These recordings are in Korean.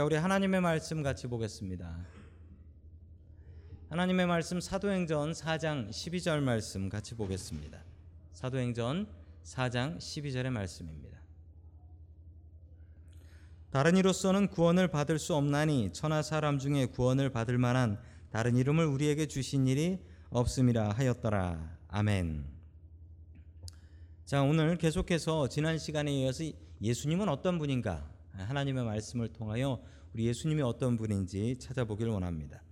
자, 우리 하나님의 말씀 같이 보겠습니다. 하나님의 말씀 사도행전 4장 12절 말씀 같이 보겠습니다. 사도행전 4장 12절의 말씀입니다. 다른 이로서는 구원을 받을 수 없나니 천하 사람 중에 구원을 받을 만한 다른 이름을 우리에게 주신 일이 없음이라 하였더라. 아멘. 자, 오늘 계속해서 지난 시간에 이어서 예수님은 어떤 분인가? 하나님의 말씀을 통하여 우리 예수님이 어떤 분인지 찾아보길 원합니다.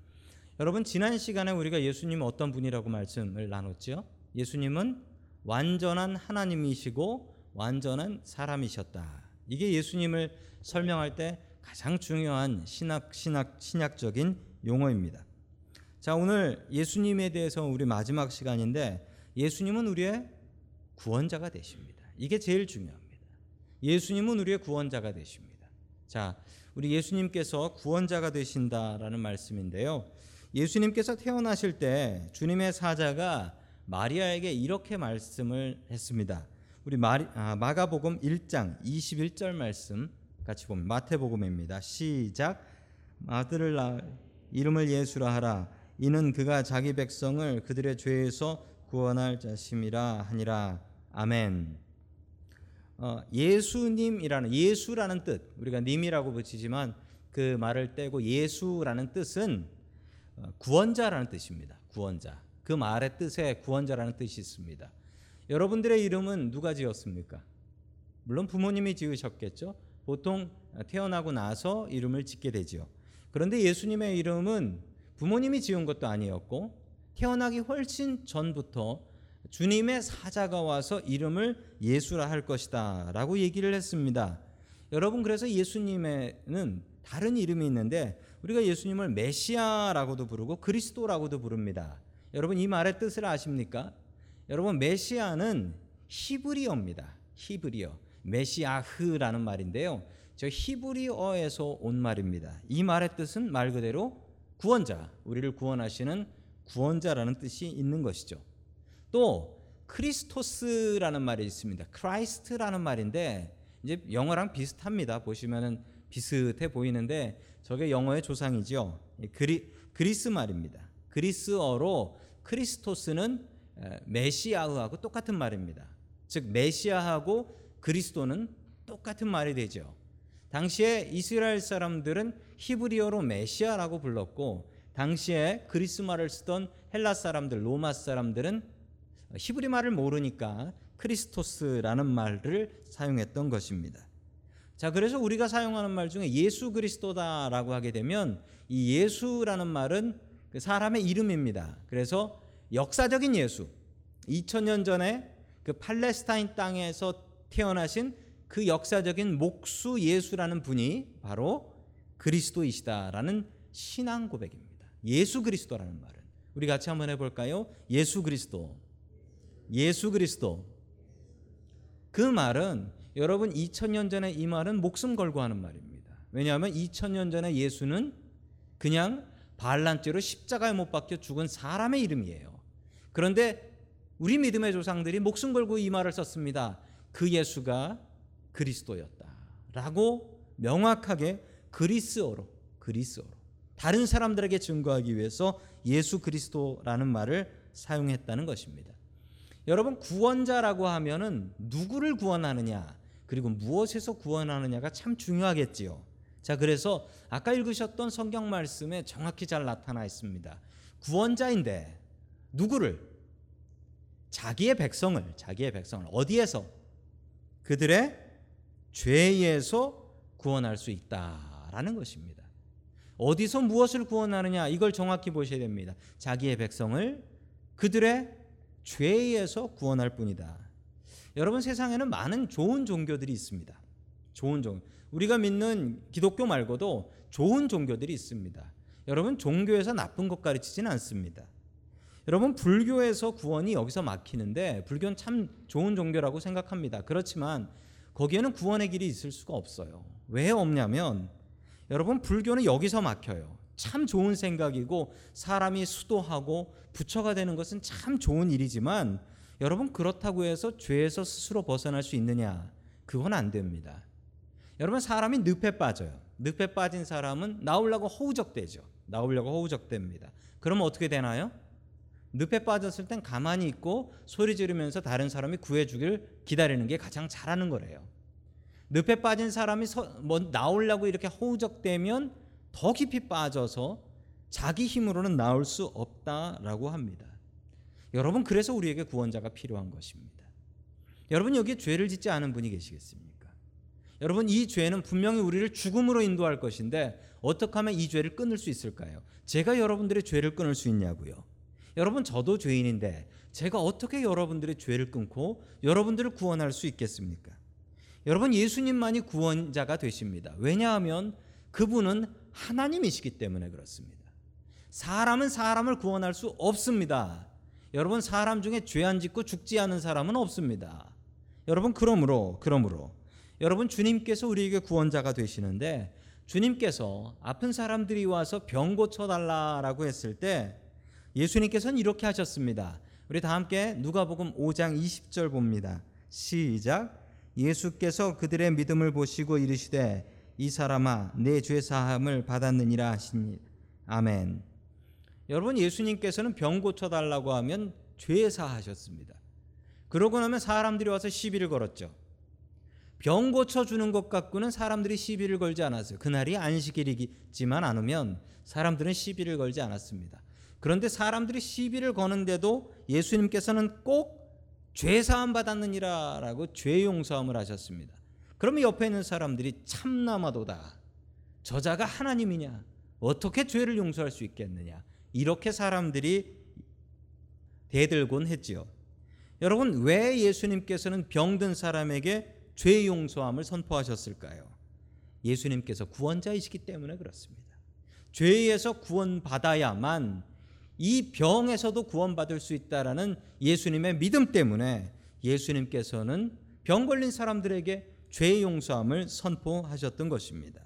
여러분 지난 시간에 우리가 예수님은 어떤 분이라고 말씀을 나눴죠? 예수님은 완전한 하나님이시고 완전한 사람이셨다. 이게 예수님을 설명할 때 가장 중요한 신학 신학 신약적인 용어입니다. 자, 오늘 예수님에 대해서 우리 마지막 시간인데 예수님은 우리의 구원자가 되십니다. 이게 제일 중요합니다. 예수님은 우리의 구원자가 되십니다. 자, 우리 예수님께서 구원자가 되신다라는 말씀인데요. 예수님께서 태어나실 때 주님의 사자가 마리아에게 이렇게 말씀을 했습니다. 우리 마리, 아, 마가복음 1장 21절 말씀 같이 보면 마태복음입니다. 시작 아들을 낳 이름을 예수라 하라 이는 그가 자기 백성을 그들의 죄에서 구원할 자심이라 하니라 아멘. 어, 예수님이라는 예수라는 뜻 우리가 님이라고 붙이지만 그 말을 떼고 예수라는 뜻은 어, 구원자라는 뜻입니다. 구원자. 그 말의 뜻에 구원자라는 뜻이 있습니다. 여러분들의 이름은 누가 지었습니까? 물론 부모님이 지으셨겠죠. 보통 태어나고 나서 이름을 짓게 되지요. 그런데 예수님의 이름은 부모님이 지은 것도 아니었고 태어나기 훨씬 전부터 주님의 사자가 와서 이름을 예수라 할 것이다 라고 얘기를 했습니다. 여러분 그래서 예수님에는 다른 이름이 있는데 우리가 예수님을 메시아라고도 부르고 그리스도라고도 부릅니다. 여러분 이 말의 뜻을 아십니까? 여러분 메시아는 히브리어입니다. 히브리어. 메시아흐라는 말인데요. 저 히브리어에서 온 말입니다. 이 말의 뜻은 말 그대로 구원자, 우리를 구원하시는 구원자라는 뜻이 있는 것이죠. 또 크리스토스라는 말이 있습니다. Christ라는 말인데 이제 영어랑 비슷합니다. 보시면은 비슷해 보이는데 저게 영어의 조상이죠. 그리, 그리스 말입니다. 그리스어로 크리스토스는 메시아하고 똑같은 말입니다. 즉 메시아하고 그리스도는 똑같은 말이 되죠. 당시에 이스라엘 사람들은 히브리어로 메시아라고 불렀고 당시에 그리스 말을 쓰던 헬라 사람들, 로마 사람들은 히브리 말을 모르니까 크리스토스라는 말을 사용했던 것입니다. 자, 그래서 우리가 사용하는 말 중에 예수 그리스도다라고 하게 되면 이 예수라는 말은 그 사람의 이름입니다. 그래서 역사적인 예수, 2000년 전에 그 팔레스타인 땅에서 태어나신 그 역사적인 목수 예수라는 분이 바로 그리스도이시다라는 신앙 고백입니다. 예수 그리스도라는 말은 우리 같이 한번 해볼까요? 예수 그리스도, 예수 그리스도. 그 말은 여러분 2000년 전에 이 말은 목숨 걸고 하는 말입니다. 왜냐하면 2000년 전에 예수는 그냥 반란죄로 십자가에 못 박혀 죽은 사람의 이름이에요. 그런데 우리 믿음의 조상들이 목숨 걸고 이 말을 썼습니다. 그 예수가 그리스도였다라고 명확하게 그리스어로 그리스어로 다른 사람들에게 증거하기 위해서 예수 그리스도라는 말을 사용했다는 것입니다. 여러분 구원자라고 하면은 누구를 구원하느냐 그리고 무엇에서 구원하느냐가 참 중요하겠지요. 자, 그래서 아까 읽으셨던 성경 말씀에 정확히 잘 나타나 있습니다. 구원자인데 누구를 자기의 백성을 자기의 백성을 어디에서 그들의 죄에서 구원할 수 있다라는 것입니다. 어디서 무엇을 구원하느냐 이걸 정확히 보셔야 됩니다. 자기의 백성을 그들의 죄에서 구원할 뿐이다. 여러분 세상에는 많은 좋은 종교들이 있습니다. 좋은 종 우리가 믿는 기독교 말고도 좋은 종교들이 있습니다. 여러분 종교에서 나쁜 것 가르치지는 않습니다. 여러분 불교에서 구원이 여기서 막히는데 불교는 참 좋은 종교라고 생각합니다. 그렇지만 거기에는 구원의 길이 있을 수가 없어요. 왜 없냐면 여러분 불교는 여기서 막혀요. 참 좋은 생각이고 사람이 수도하고 부처가 되는 것은 참 좋은 일이지만 여러분 그렇다고 해서 죄에서 스스로 벗어날 수 있느냐? 그건 안 됩니다. 여러분 사람이 늪에 빠져요. 늪에 빠진 사람은 나오려고 허우적대죠. 나오려고 허우적댑니다. 그러면 어떻게 되나요? 늪에 빠졌을 땐 가만히 있고 소리 지르면서 다른 사람이 구해주길 기다리는 게 가장 잘하는 거래요. 늪에 빠진 사람이 서, 뭐 나오려고 이렇게 허우적대면 더 깊이 빠져서 자기 힘으로는 나올 수 없다라고 합니다. 여러분 그래서 우리에게 구원자가 필요한 것입니다. 여러분 여기에 죄를 짓지 않은 분이 계시겠습니까? 여러분 이 죄는 분명히 우리를 죽음으로 인도할 것인데 어떻게 하면 이 죄를 끊을 수 있을까요? 제가 여러분들의 죄를 끊을 수 있냐고요. 여러분 저도 죄인인데 제가 어떻게 여러분들의 죄를 끊고 여러분들을 구원할 수 있겠습니까? 여러분 예수님만이 구원자가 되십니다. 왜냐하면 그분은 하나님이시기 때문에 그렇습니다. 사람은 사람을 구원할 수 없습니다. 여러분 사람 중에 죄 안 짓고 죽지 않은 사람은 없습니다. 여러분 그러므로 그러므로 여러분 주님께서 우리에게 구원자가 되시는데 주님께서 아픈 사람들이 와서 병 고쳐 달라라고 했을 때 예수님께서는 이렇게 하셨습니다. 우리 다 함께 누가복음 5장 20절 봅니다. 시작. 예수께서 그들의 믿음을 보시고 이르시되 이 사람아 내 죄 사함을 받았느니라 하시니 아멘. 여러분 예수님께서는 병 고쳐 달라고 하면 죄 사하셨습니다. 그러고 나면 사람들이 와서 시비를 걸었죠. 병 고쳐 주는 것 갖고는 사람들이 시비를 걸지 않았어요. 그날이 안식일이지만 않으면 사람들은 시비를 걸지 않았습니다. 그런데 사람들이 시비를 거는데도 예수님께서는 꼭 죄 사함 받았느니라라고 죄 용서함을 하셨습니다. 그러면 옆에 있는 사람들이 참나마도다. 저자가 하나님이냐? 어떻게 죄를 용서할 수 있겠느냐? 이렇게 사람들이 대들곤 했지요. 여러분 왜 예수님께서는 병든 사람에게 죄 용서함을 선포하셨을까요? 예수님께서 구원자이시기 때문에 그렇습니다. 죄에서 구원받아야만 이 병에서도 구원받을 수 있다라는 예수님의 믿음 때문에 예수님께서는 병 걸린 사람들에게 죄 용서함을 선포하셨던 것입니다.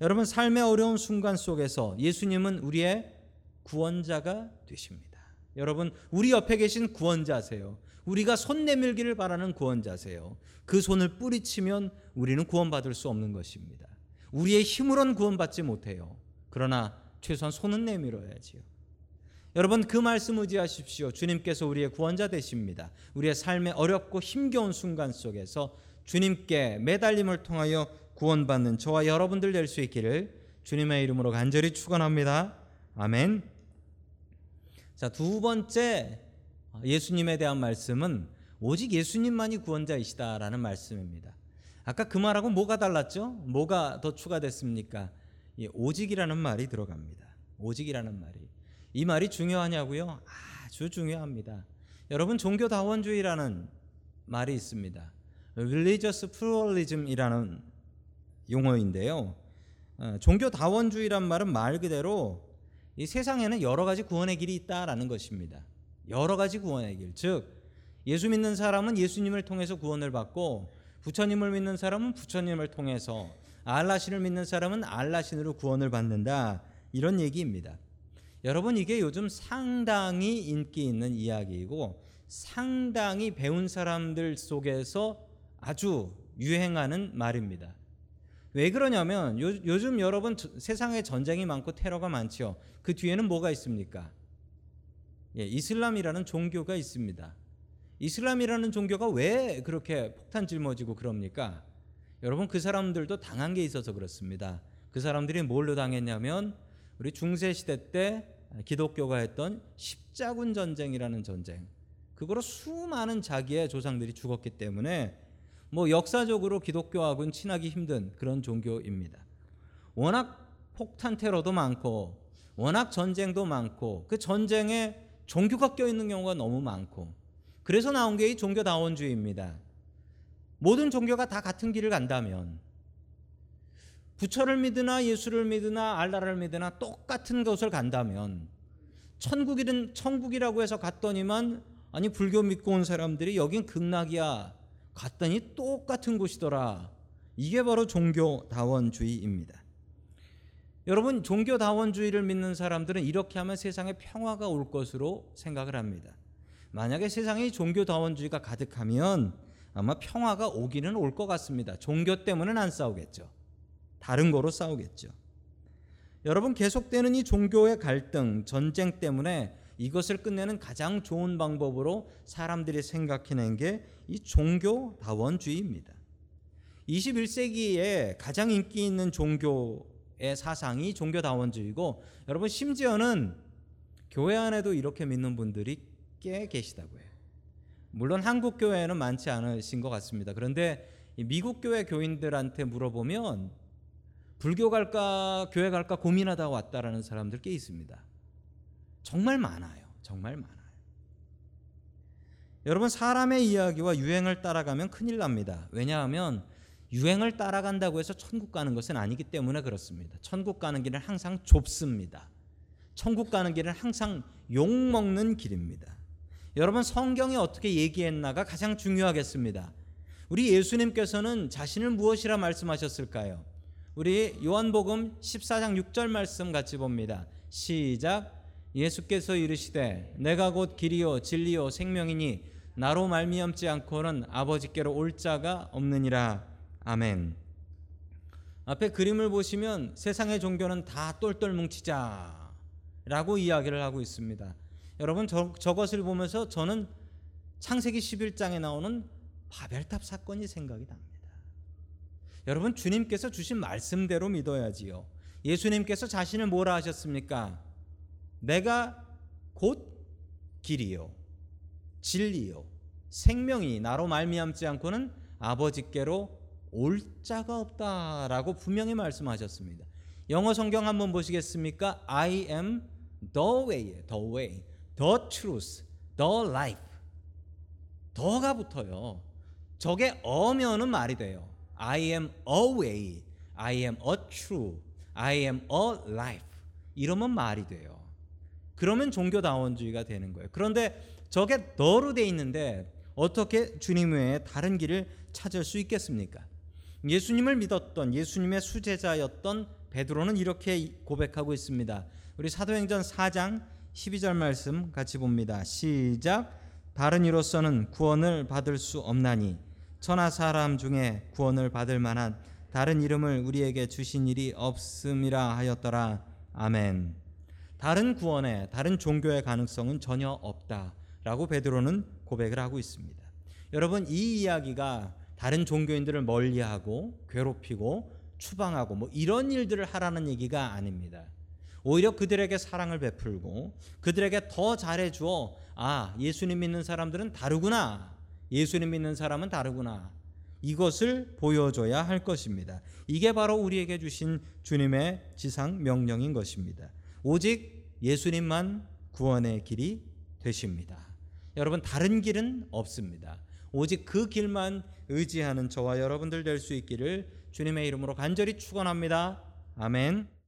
여러분 삶의 어려운 순간 속에서 예수님은 우리의 구원자가 되십니다. 여러분 우리 옆에 계신 구원자세요. 우리가 손 내밀기를 바라는 구원자세요. 그 손을 뿌리치면 우리는 구원받을 수 없는 것입니다. 우리의 힘으로는 구원받지 못해요. 그러나 최소한 손은 내밀어야지요. 여러분 그 말씀 의지하십시오. 주님께서 우리의 구원자 되십니다. 우리의 삶의 어렵고 힘겨운 순간 속에서 주님께 매달림을 통하여 구원받는 저와 여러분들 될 수 있기를 주님의 이름으로 간절히 축원합니다. 아멘. 자, 두 번째 예수님에 대한 말씀은 오직 예수님만이 구원자이시다라는 말씀입니다. 아까 그 말하고 뭐가 달랐죠? 뭐가 더 추가됐습니까? 예, 오직이라는 말이 들어갑니다. 오직이라는 말이. 이 말이 중요하냐고요? 아주 중요합니다. 여러분 종교다원주의라는 말이 있습니다. Religious pluralism이라는 용어인데요. 어, 종교 다원주의란 말은 말 그대로 이 세상에는 여러 가지 구원의 길이 있다라는 것입니다. 여러 가지 구원의 길. 즉 예수 믿는 사람은 예수님을 통해서 구원을 받고 부처님을 믿는 사람은 부처님을 통해서 알라신을 믿는 사람은 알라신으로 구원을 받는다. 이런 얘기입니다. 여러분 이게 요즘 상당히 인기 있는 이야기이고 상당히 배운 사람들 속에서 아주 유행하는 말입니다. 왜 그러냐면 요, 즘 여러분 세상에 전쟁이 많고 테러가 많죠. 그 뒤에는 뭐가 있습니까? 예, 이슬람이라는 종교가 있습니다. 이슬람이라는 종교가 왜 그렇게 폭탄 짊어지고 그럽니까? 여러분 그 사람들도 당한 게 있어서 그렇습니다. 그 사람들이 뭘로 당했냐면 우리 중세 시대 때 기독교가 했던 십자군 전쟁이라는 전쟁. 그거로 수많은 자기의 조상들이 죽었기 때문에 뭐 역사적으로 기독교하고는 친하기 힘든 그런 종교입니다. 워낙 폭탄 테러도 많고 워낙 전쟁도 많고 그 전쟁에 종교가 껴 있는 경우가 너무 많고 그래서 나온 게 이 종교다원주의입니다. 모든 종교가 다 같은 길을 간다면 부처를 믿으나 예수를 믿으나 알라를 믿으나 똑같은 것을 간다면 천국이든 천국이라고 해서 갔더니만 아니 불교 믿고 온 사람들이 여긴 극락이야 갔더니 똑같은 곳이더라. 이게 바로 종교다원주의입니다. 여러분 종교다원주의를 믿는 사람들은 이렇게 하면 세상에 평화가 올 것으로 생각을 합니다. 만약에 세상에 종교다원주의가 가득하면 아마 평화가 오기는 올 것 같습니다. 종교 때문은 안 싸우겠죠. 다른 거로 싸우겠죠. 여러분 계속되는 이 종교의 갈등, 전쟁 때문에 이것을 끝내는 가장 좋은 방법으로 사람들이 생각해낸 게 이 종교다원주의입니다. 21세기에 가장 인기 있는 종교의 사상이 종교다원주의고 여러분 심지어는 교회 안에도 이렇게 믿는 분들이 꽤 계시다고 해요. 물론 한국 교회에는 많지 않으신 것 같습니다. 그런데 미국 교회 교인들한테 물어보면 불교 갈까 교회 갈까 고민하다 왔다라는 사람들 꽤 있습니다. 정말 많아요. 정말 많아요. 여러분 사람의 이야기와 유행을 따라가면 큰일 납니다. 왜냐하면 유행을 따라간다고 해서 천국 가는 것은 아니기 때문에 그렇습니다. 천국 가는 길은 항상 좁습니다. 천국 가는 길은 항상 욕 먹는 길입니다. 여러분 성경이 어떻게 얘기했나가 가장 중요하겠습니다. 우리 예수님께서는 자신을 무엇이라 말씀하셨을까요? 우리 요한복음 14장 6절 말씀 같이 봅니다. 시작. 예수께서 이르시되 내가 곧 길이요 진리요 생명이니 나로 말미암지 않고는 아버지께로 올 자가 없느니라. 아멘. 앞에 그림을 보시면 세상의 종교는 다 똘똘 뭉치자라고 이야기를 하고 있습니다. 여러분 저, 저것을 보면서 저는 창세기 11장에 나오는 바벨탑 사건이 생각이 납니다. 여러분 주님께서 주신 말씀대로 믿어야지요. 예수님께서 자신을 뭐라 하셨습니까? 내가 곧 길이요 진리요 생명이 나로 말미암지 않고는 아버지께로 올 자가 없다라고 분명히 말씀하셨습니다. 영어 성경 한번 보시겠습니까? I am the way, the way, the truth, the life. 더가 붙어요. 저게 어면은 말이 돼요. I am a way, I am a true, I am a life. 이러면 말이 돼요. 그러면 종교다원주의가 되는 거예요. 그런데 저게 너로 돼 있는데 어떻게 주님 외에 다른 길을 찾을 수 있겠습니까? 예수님을 믿었던 예수님의 수제자였던 베드로는 이렇게 고백하고 있습니다. 우리 사도행전 4장 12절 말씀 같이 봅니다. 시작. 다른 이로서는 구원을 받을 수 없나니 천하 사람 중에 구원을 받을 만한 다른 이름을 우리에게 주신 일이 없음이라 하였더라. 아멘. 다른 구원에 다른 종교의 가능성은 전혀 없다라고 베드로는 고백을 하고 있습니다. 여러분 이 이야기가 다른 종교인들을 멀리하고 괴롭히고 추방하고 뭐 이런 일들을 하라는 얘기가 아닙니다. 오히려 그들에게 사랑을 베풀고 그들에게 더 잘해 주어 아, 예수님 믿는 사람들은 다르구나. 예수님 믿는 사람은 다르구나. 이것을 보여줘야 할 것입니다. 이게 바로 우리에게 주신 주님의 지상 명령인 것입니다. 오직 예수님만 구원의 길이 되십니다. 여러분 다른 길은 없습니다. 오직 그 길만 의지하는 저와 여러분들 될 수 있기를 주님의 이름으로 간절히 축원합니다. 아멘.